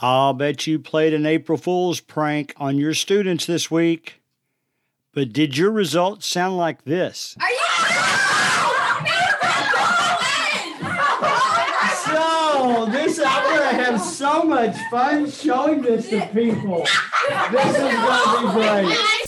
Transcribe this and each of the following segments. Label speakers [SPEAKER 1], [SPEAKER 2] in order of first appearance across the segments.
[SPEAKER 1] I'll bet you played an April Fool's prank on your students this week. But did your results sound like this?
[SPEAKER 2] Are you?
[SPEAKER 1] So, this I'm gonna have so much fun showing this to people. This is gonna be great.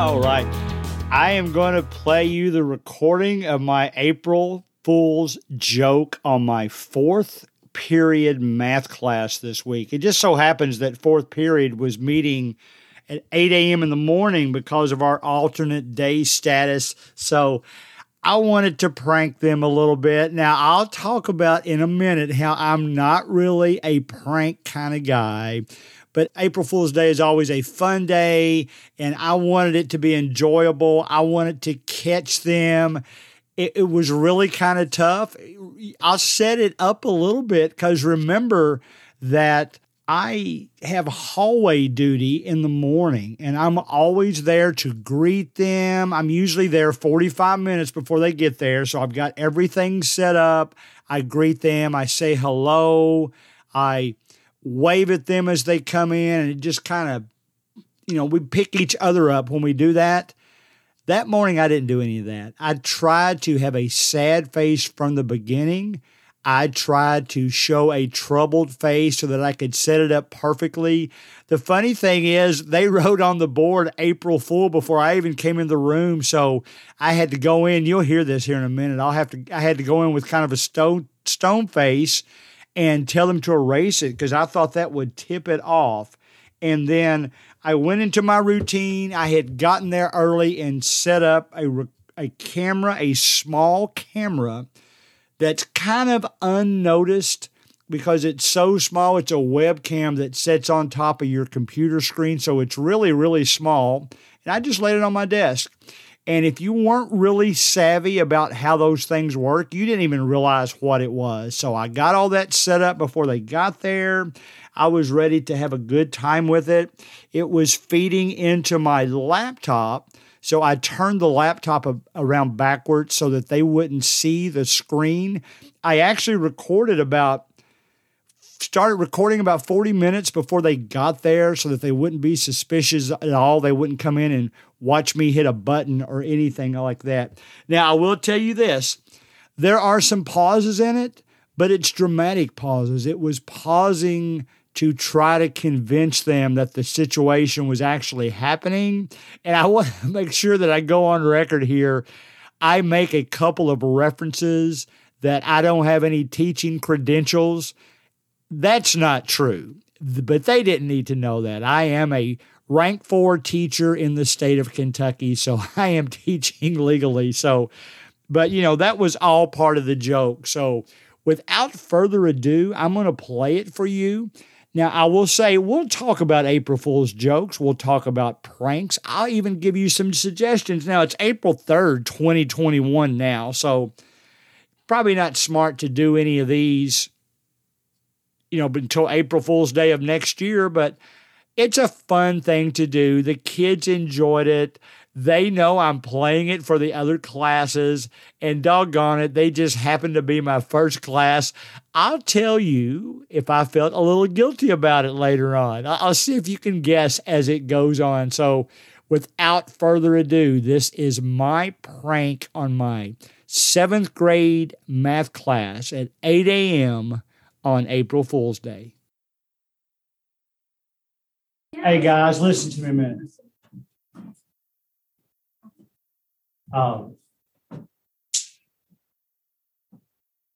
[SPEAKER 1] All right. I am going to play you the recording of my April Fool's joke on my fourth period math class this week. It just so happens that fourth period was meeting at 8 a.m. in the morning because of our alternate day status. So I wanted to prank them a little bit. Now, I'll talk about in a minute how I'm not really a prank kind of guy. But April Fool's Day is always a fun day, and I wanted it to be enjoyable. I wanted to catch them. It, it was really kind of tough. I'll set it up a little bit because remember that I have hallway duty in the morning and I'm always there to greet them. I'm usually there 45 minutes before they get there. So I've got everything set up. I greet them, I say hello, I wave at them as they come in, and just kind of, you know, we pick each other up when we do that. That morning, I didn't do any of that. I tried to have a sad face from the beginning. I tried to show a troubled face so that I could set it up perfectly. The funny thing is, they wrote on the board April Fool before I even came in the room. So I had to go in. You'll hear this here in a minute. I'll have to, I had to go in with kind of a stone, stone face and tell them to erase it because I thought that would tip it off. And then I went into my routine. I had gotten there early and set up a, a camera, a small camera that's kind of unnoticed because it's so small. It's a webcam that sits on top of your computer screen. So it's really, really small. And I just laid it on my desk. And if you weren't really savvy about how those things work, you didn't even realize what it was. So I got all that set up before they got there. I was ready to have a good time with it. It was feeding into my laptop. So I turned the laptop around backwards so that they wouldn't see the screen. I actually recorded about started recording about 40 minutes before they got there so that they wouldn't be suspicious at all. They wouldn't come in and watch me hit a button or anything like that. Now, I will tell you this there are some pauses in it, but it's dramatic pauses. It was pausing to try to convince them that the situation was actually happening. And I want to make sure that I go on record here. I make a couple of references that I don't have any teaching credentials that's not true, but they didn't need to know that. I am a rank four teacher in the state of Kentucky, so I am teaching legally. So, but you know, that was all part of the joke. So, without further ado, I'm going to play it for you. Now, I will say we'll talk about April Fool's jokes. We'll talk about pranks. I'll even give you some suggestions. Now, it's April 3rd, 2021 now. So, probably not smart to do any of these you know, until April Fool's Day of next year, but it's a fun thing to do. The kids enjoyed it. They know I'm playing it for the other classes, and doggone it, they just happen to be my first class. I'll tell you if I felt a little guilty about it later on. I'll see if you can guess as it goes on. So, without further ado, this is my prank on my seventh grade math class at 8 a.m on April Fool's Day. Hey guys, listen to me a minute. Um,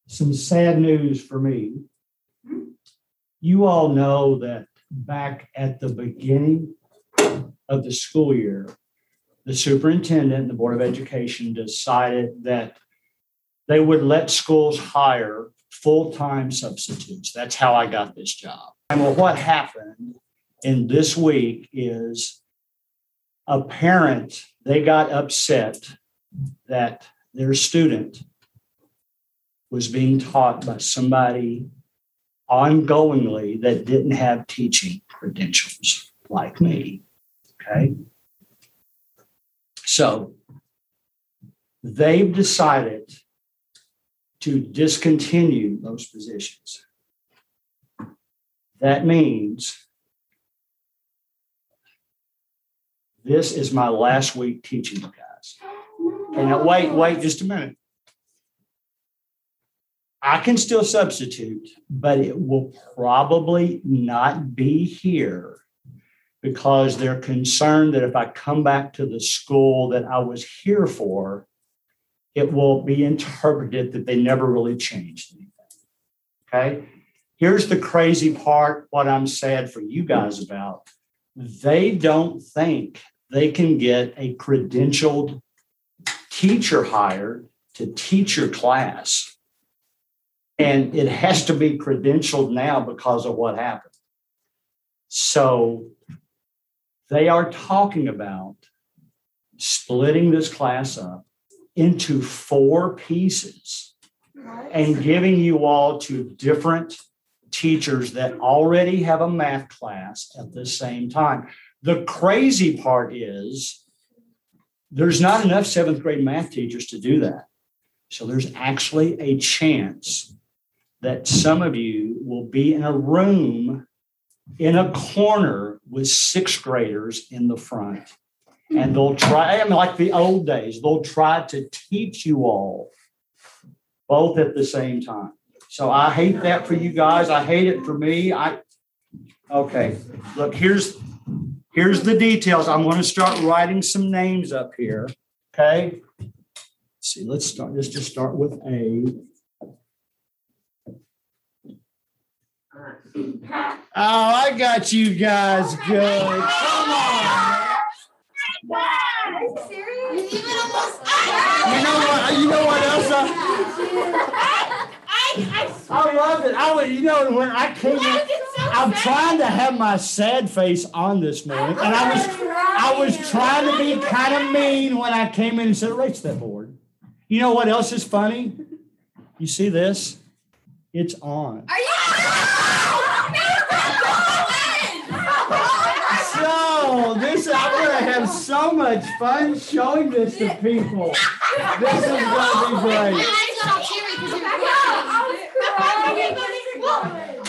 [SPEAKER 1] some sad news for me. You all know that back at the beginning of the school year, the superintendent and the Board of Education decided that they would let schools hire full time substitutes. That's how I got this job. And well, what happened in this week is a parent, they got upset that their student was being taught by somebody ongoingly that didn't have teaching credentials like me. Okay. So they've decided to discontinue those positions. That means this is my last week teaching you guys. And now, wait, wait just a minute. I can still substitute, but it will probably not be here because they're concerned that if I come back to the school that I was here for, it will be interpreted that they never really changed anything. Okay. Here's the crazy part what I'm sad for you guys about. They don't think they can get a credentialed teacher hired to teach your class. And it has to be credentialed now because of what happened. So they are talking about splitting this class up into four pieces and giving you all to different teachers that already have a math class at the same time. The crazy part is there's not enough seventh grade math teachers to do that. So there's actually a chance that some of you will be in a room in a corner with sixth graders in the front and they'll try, I mean, like the old days, they'll try to teach you all both at the same time. So I hate that for you guys. I hate it for me. I okay. Look, here's here's the details. I'm going to start writing some names up here. Okay. Let's see, let's start. Let's just start with A. Oh, I got you guys good. Come on.
[SPEAKER 3] Serious? You even almost.
[SPEAKER 1] You know what? You know what else? I,
[SPEAKER 3] I,
[SPEAKER 1] I love it. I would. You know when I came in, I'm trying to have my sad face on this morning, and I was I was trying to be kind of mean when I came in and said, "Erase that board." You know what else is funny? You see this? It's on.
[SPEAKER 3] Are you?
[SPEAKER 1] So this I'm gonna have so much fun showing this to people. This is gonna be great.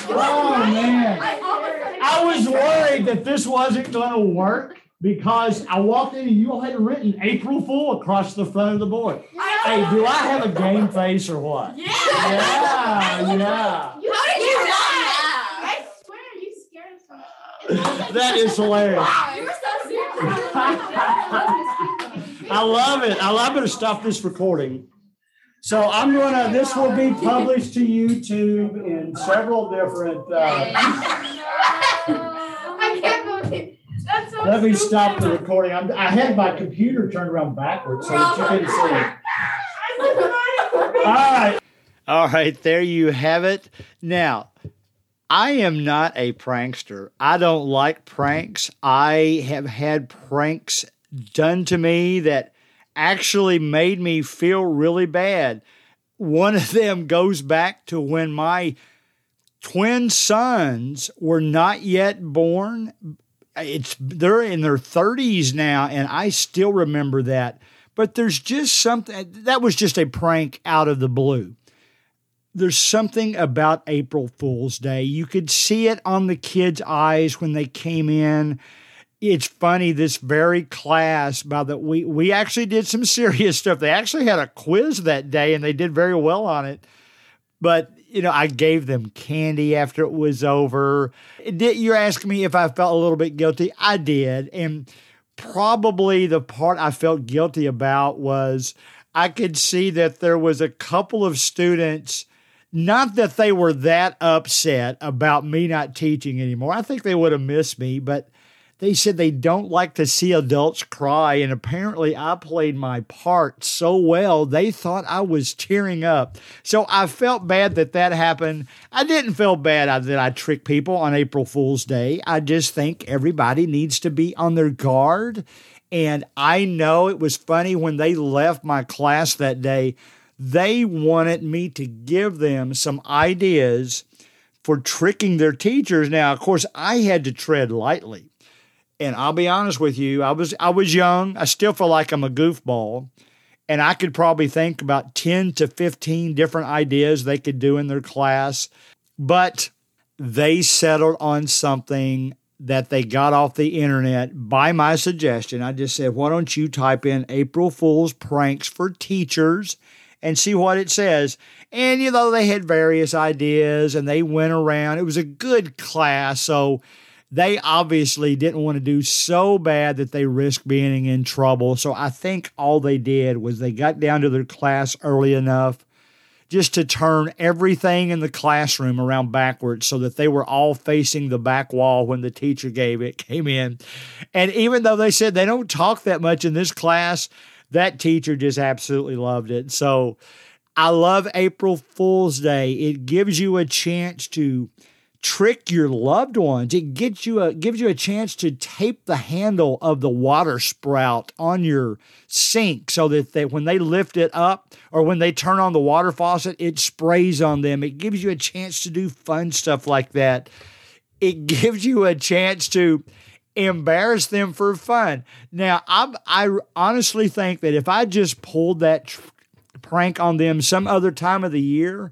[SPEAKER 1] Oh man. I was worried that this wasn't gonna work because I walked in and you all had written April Fool across the front of the board. Hey, do I have a game face or what?
[SPEAKER 3] Yeah.
[SPEAKER 1] Yeah, yeah.
[SPEAKER 3] How did you know that? I swear you scared us.
[SPEAKER 1] That is hilarious.
[SPEAKER 3] You were so serious.
[SPEAKER 1] I love it. I love it to stop this recording. So I'm gonna. This will be published to YouTube in several different. Uh,
[SPEAKER 3] I can't believe that's so
[SPEAKER 1] let me
[SPEAKER 3] stupid.
[SPEAKER 1] stop the recording. I'm, I had my computer turned around backwards so that you couldn't see. All right. All right. There you have it. Now. I am not a prankster. I don't like pranks. I have had pranks done to me that actually made me feel really bad. One of them goes back to when my twin sons were not yet born. It's they're in their 30s now and I still remember that. But there's just something that was just a prank out of the blue there's something about April Fool's Day. You could see it on the kids' eyes when they came in. It's funny, this very class, by the we we actually did some serious stuff. They actually had a quiz that day and they did very well on it. But you know, I gave them candy after it was over. Did you're asking me if I felt a little bit guilty? I did. And probably the part I felt guilty about was I could see that there was a couple of students not that they were that upset about me not teaching anymore. I think they would have missed me, but they said they don't like to see adults cry. And apparently, I played my part so well, they thought I was tearing up. So I felt bad that that happened. I didn't feel bad that I tricked people on April Fool's Day. I just think everybody needs to be on their guard. And I know it was funny when they left my class that day they wanted me to give them some ideas for tricking their teachers. Now, of course, I had to tread lightly. And I'll be honest with you, I was I was young. I still feel like I'm a goofball. And I could probably think about 10 to 15 different ideas they could do in their class. But they settled on something that they got off the internet by my suggestion. I just said, why don't you type in April Fool's pranks for teachers and see what it says? And you know, they had various ideas and they went around. It was a good class. So they obviously didn't want to do so bad that they risked being in trouble. So I think all they did was they got down to their class early enough just to turn everything in the classroom around backwards so that they were all facing the back wall when the teacher gave it came in. And even though they said they don't talk that much in this class, that teacher just absolutely loved it. So I love April Fool's Day. It gives you a chance to trick your loved ones. It gets you a gives you a chance to tape the handle of the water sprout on your sink so that they, when they lift it up or when they turn on the water faucet, it sprays on them. It gives you a chance to do fun stuff like that. It gives you a chance to embarrass them for fun. Now, I I honestly think that if I just pulled that tr- prank on them some other time of the year,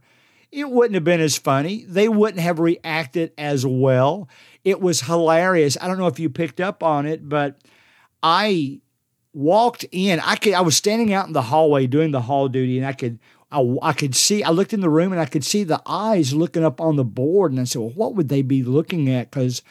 [SPEAKER 1] it wouldn't have been as funny. They wouldn't have reacted as well. It was hilarious. I don't know if you picked up on it, but I walked in. I could I was standing out in the hallway doing the hall duty and I could I, I could see I looked in the room and I could see the eyes looking up on the board and I said, "Well, what would they be looking at cuz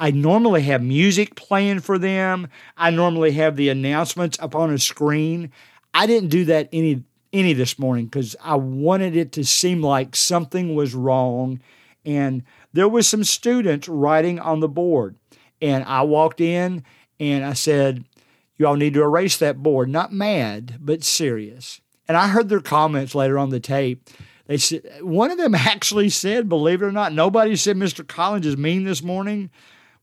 [SPEAKER 1] I normally have music playing for them. I normally have the announcements up on a screen. I didn't do that any any this morning because I wanted it to seem like something was wrong. And there was some students writing on the board. And I walked in and I said, You all need to erase that board. Not mad, but serious. And I heard their comments later on the tape. They said one of them actually said, believe it or not, nobody said Mr. Collins is mean this morning.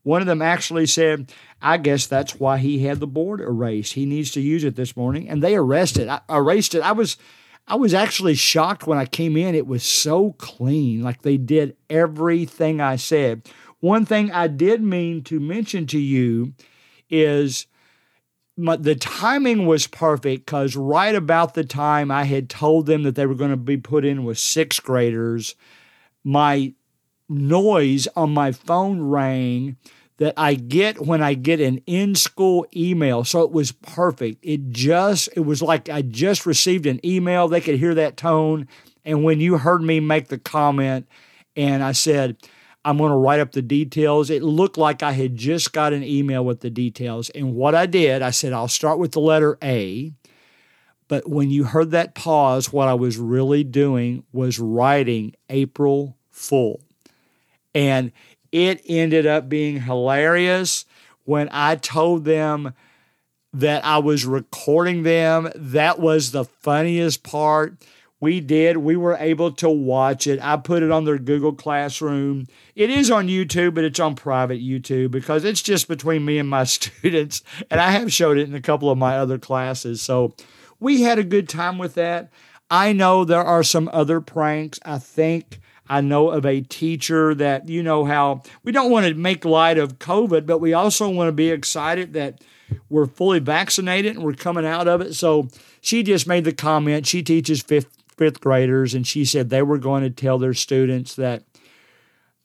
[SPEAKER 1] One of them actually said, I guess that's why he had the board erased. He needs to use it this morning. And they arrested, I, erased it. I was I was actually shocked when I came in. It was so clean. Like they did everything I said. One thing I did mean to mention to you is my, the timing was perfect because right about the time I had told them that they were going to be put in with sixth graders, my noise on my phone rang that I get when I get an in school email. So it was perfect. It just, it was like I just received an email. They could hear that tone. And when you heard me make the comment and I said, I'm going to write up the details, it looked like I had just got an email with the details. And what I did, I said, I'll start with the letter A. But when you heard that pause, what I was really doing was writing April Fool. And it ended up being hilarious when I told them that I was recording them. That was the funniest part. We did. We were able to watch it. I put it on their Google Classroom. It is on YouTube, but it's on private YouTube because it's just between me and my students. And I have showed it in a couple of my other classes. So we had a good time with that. I know there are some other pranks. I think I know of a teacher that, you know, how we don't want to make light of COVID, but we also want to be excited that we're fully vaccinated and we're coming out of it. So she just made the comment. She teaches fifth, fifth graders, and she said they were going to tell their students that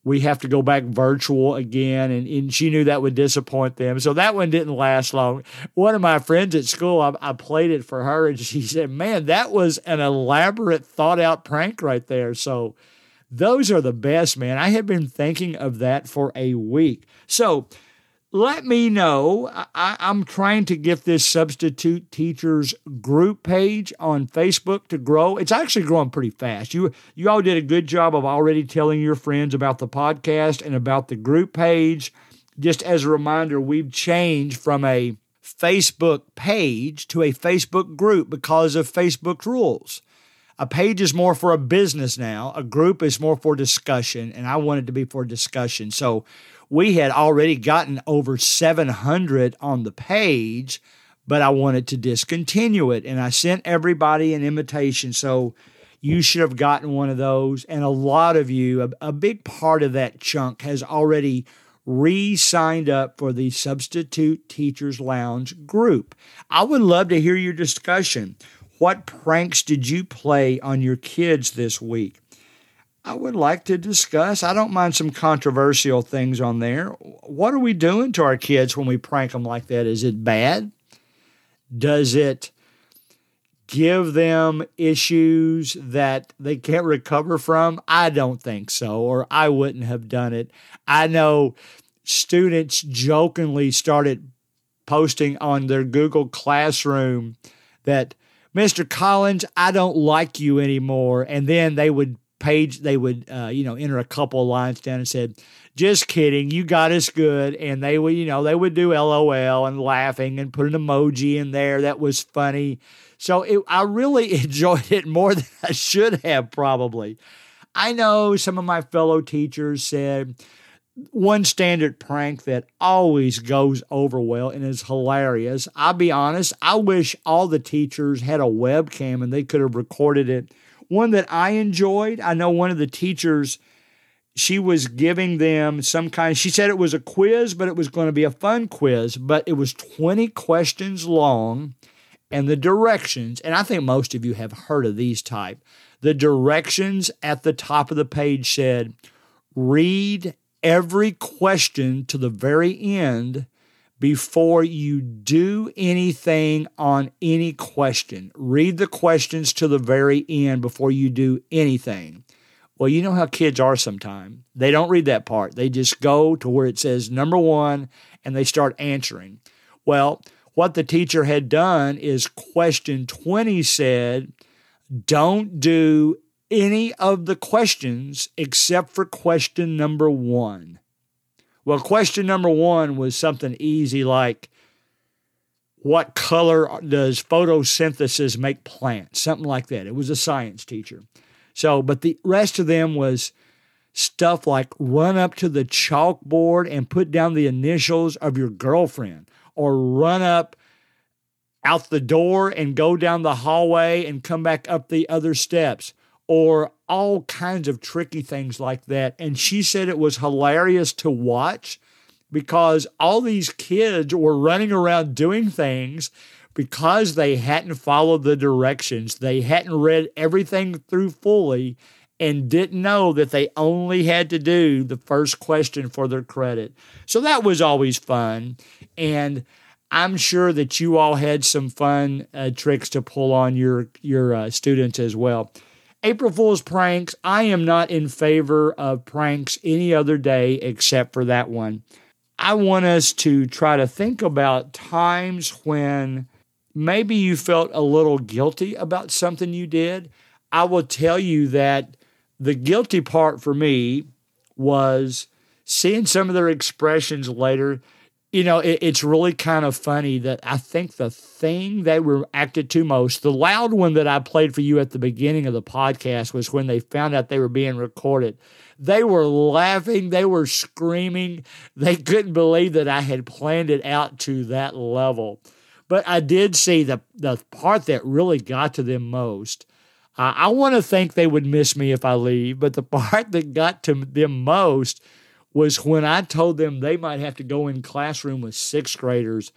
[SPEAKER 1] we have to go back virtual again. And, and, she knew that would disappoint them. So that one didn't last long. One of my friends at school, I, I played it for her, and she said, Man, that was an elaborate, thought out prank right there. So those are the best, man. I have been thinking of that for a week. So let me know. I, am trying to get this substitute teachers group page on Facebook to grow. It's actually growing pretty fast. You you all did a good job of already telling your friends about the podcast and about the group page. Just as a reminder, we've changed from a Facebook page to a Facebook group because of Facebook's rules. A page is more for a business now. A group is more for discussion, and I wanted to be for discussion. So we had already gotten over 700 on the page, but I wanted to discontinue it. And I sent everybody an invitation. So you should have gotten one of those. And a lot of you, a, a big part of that chunk has already re signed up for the Substitute Teachers Lounge group. I would love to hear your discussion. What pranks did you play on your kids this week? I would like to discuss. I don't mind some controversial things on there. What are we doing to our kids when we prank them like that? Is it bad? Does it give them issues that they can't recover from? I don't think so, or I wouldn't have done it. I know students jokingly started posting on their Google Classroom that, Mr. Collins, I don't like you anymore. And then they would page they would uh, you know enter a couple lines down and said just kidding you got us good and they would you know they would do lol and laughing and put an emoji in there that was funny so it, i really enjoyed it more than i should have probably i know some of my fellow teachers said one standard prank that always goes over well and is hilarious i'll be honest i wish all the teachers had a webcam and they could have recorded it one that I enjoyed. I know one of the teachers, she was giving them some kind, she said it was a quiz, but it was going to be a fun quiz, but it was 20 questions long. And the directions, and I think most of you have heard of these type, the directions at the top of the page said, read every question to the very end before you do anything on any question. Read the questions to the very end before you do anything. Well, you know how kids are sometimes. They don't read that part. They just go to where it says number one and they start answering. Well, what the teacher had done is question 20 said, don't do any of the questions except for question number one. Well, question number one was something easy like, what color does photosynthesis make plants? Something like that. It was a science teacher. So, but the rest of them was stuff like run up to the chalkboard and put down the initials of your girlfriend, or run up out the door and go down the hallway and come back up the other steps, or all kinds of tricky things like that. And she said it was hilarious to watch because all these kids were running around doing things because they hadn't followed the directions. They hadn't read everything through fully and didn't know that they only had to do the first question for their credit. So that was always fun. And I'm sure that you all had some fun uh, tricks to pull on your your uh, students as well. April Fool's pranks, I am not in favor of pranks any other day except for that one. I want us to try to think about times when maybe you felt a little guilty about something you did. I will tell you that the guilty part for me was seeing some of their expressions later you know, it, it's really kind of funny that I think the thing they were acted to most, the loud one that I played for you at the beginning of the podcast was when they found out they were being recorded. They were laughing, they were screaming. They couldn't believe that I had planned it out to that level. But I did see the, the part that really got to them most. I want to think they would miss me if I leave, but the part that got to them most was when I told them they might have to go in classroom with sixth graders.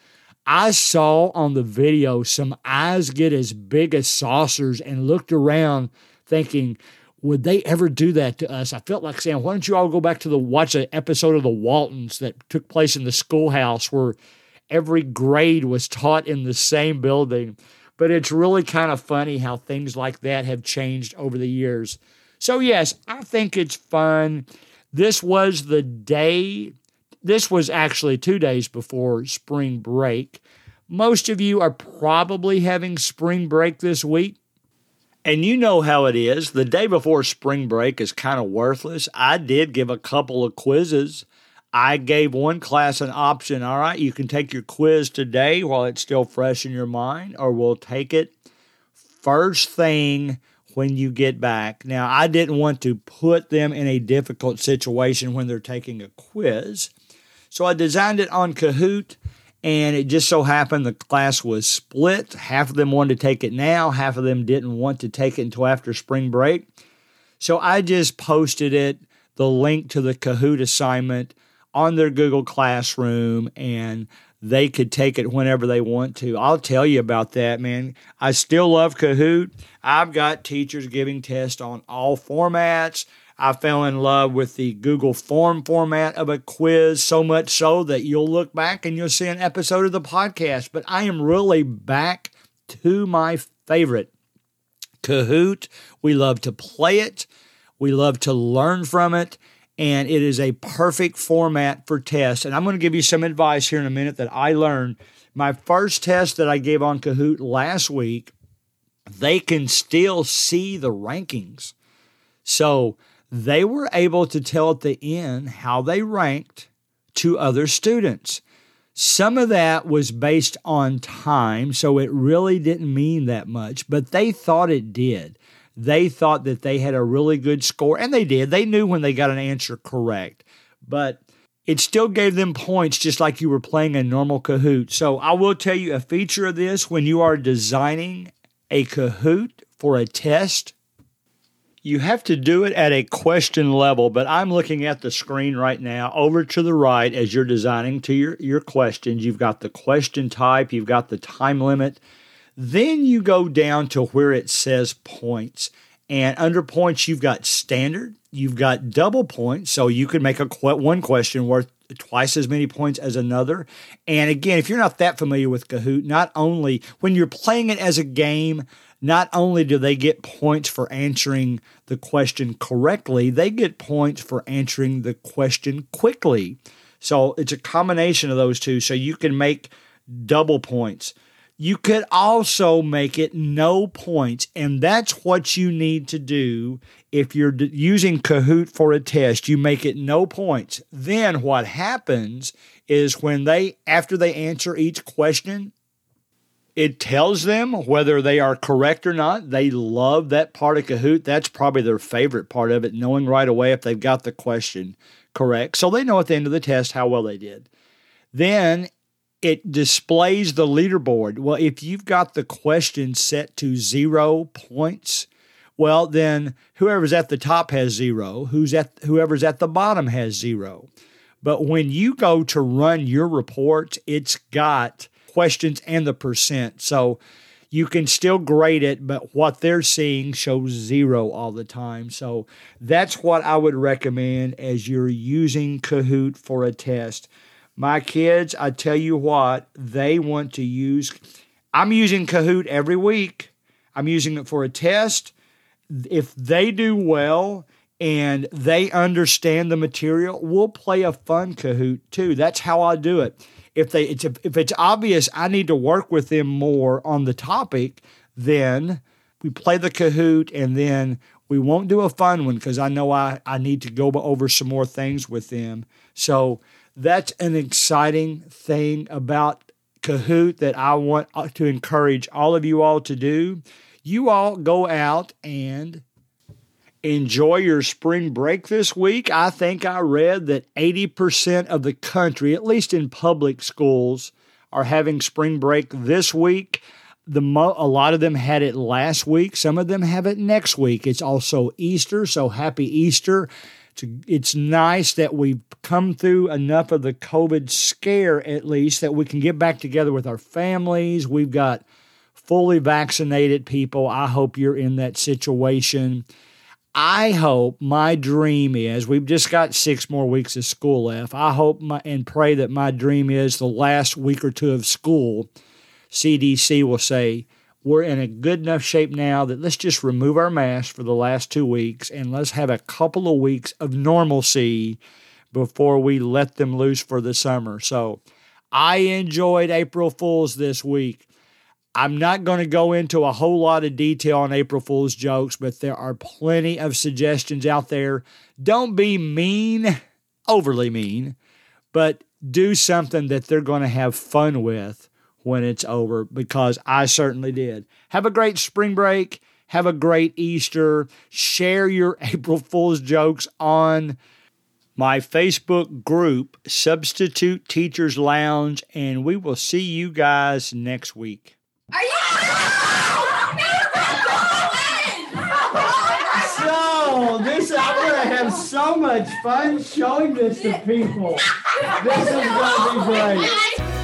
[SPEAKER 1] I saw on the video some eyes get as big as saucers and looked around thinking, would they ever do that to us? I felt like saying, why don't you all go back to the watch an episode of the Waltons that took place in the schoolhouse where every grade was taught in the same building. But it's really kind of funny how things like that have changed over the years. So, yes, I think it's fun. This was the day, this was actually two days before spring break. Most of you are probably having spring break this week. And you know how it is. The day before spring break is kind of worthless. I did give a couple of quizzes. I gave one class an option. All right, you can take your quiz today while it's still fresh in your mind, or we'll take it first thing when you get back. Now, I didn't want to put them in a difficult situation when they're taking a quiz. So I designed it on Kahoot And it just so happened the class was split. Half of them wanted to take it now, half of them didn't want to take it until after spring break. So I just posted it, the link to the Kahoot assignment on their Google Classroom, and they could take it whenever they want to. I'll tell you about that, man. I still love Kahoot. I've got teachers giving tests on all formats. I fell in love with the Google Form format of a quiz, so much so that you'll look back and you'll see an episode of the podcast. But I am really back to my favorite Kahoot. We love to play it, we love to learn from it, and it is a perfect format for tests. And I'm going to give you some advice here in a minute that I learned. My first test that I gave on Kahoot last week, they can still see the rankings. So they were able to tell at the end how they ranked to other students. Some of that was based on time, so it really didn't mean that much, but they thought it did. They thought that they had a really good score, and they did. They knew when they got an answer correct, but it still gave them points just like you were playing a normal Kahoot. So I will tell you a feature of this when you are designing a Kahoot for a test you have to do it at a question level, but I'm looking at the screen right now over to the right as you're designing to your, your questions. You've got the question type, you've got the time limit. Then you go down to where it says points. And under points, you've got standard, you've got double points. So you could make a one question worth twice as many points as another. And again, if you're not that familiar with Kahoot, not only when you're playing it as a game, not only do they get points for answering the question correctly, they get points for answering the question quickly. So it's a combination of those two. So you can make double points. You could also make it no points, and that's what you need to do if you're using Kahoot for a test. You make it no points. Then what happens is when they, after they answer each question, it tells them whether they are correct or not. They love that part of Kahoot. That's probably their favorite part of it, knowing right away if they've got the question correct. So they know at the end of the test how well they did. Then it displays the leaderboard. Well, if you've got the question set to zero points, well, then whoever's at the top has zero. Who's at whoever's at the bottom has zero. But when you go to run your report, it's got questions and the percent. So you can still grade it, but what they're seeing shows zero all the time. So that's what I would recommend as you're using Kahoot for a test. My kids, I tell you what, they want to use. I'm using Kahoot every week. I'm using it for a test. If they do well and they understand the material, we'll play a fun Kahoot too. That's how I do it if they it's if it's obvious I need to work with them more on the topic, then we play the Kahoot and then we won't do a fun one because I know I, I need to go over some more things with them. So that's an exciting thing about Kahoot that I want uh, to encourage all of you all to do. You all go out and enjoy your spring break this week. I think I read that 80% of the country, at least in public schools, are having spring break this week. The mo- a lot of them had it last week. Some of them have it next week. It's also Easter, so happy Easter. It's nice that we've come through enough of the COVID scare, at least, that we can get back together with our families. We've got fully vaccinated people. I hope you're in that situation. I hope my dream is we've just got six more weeks of school left. I hope my, and pray that my dream is the last week or two of school, CDC will say, we're in a good enough shape now that let's just remove our masks for the last two weeks and let's have a couple of weeks of normalcy before we let them loose for the summer. So I enjoyed April Fools this week. I'm not going to go into a whole lot of detail on April Fool's jokes, but there are plenty of suggestions out there. Don't be mean, overly mean, but do something that they're going to have fun with when it's over because I certainly did. Have a great spring break. Have a great Easter. Share your April Fool's jokes on my Facebook group, Substitute Teachers Lounge, and we will see you guys next week.
[SPEAKER 3] Are you?
[SPEAKER 1] So, this I'm going to have so much fun showing this to people. This is going to be great.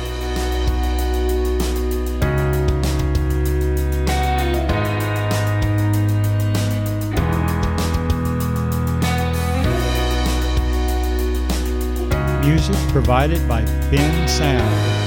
[SPEAKER 1] Music provided by Bensound.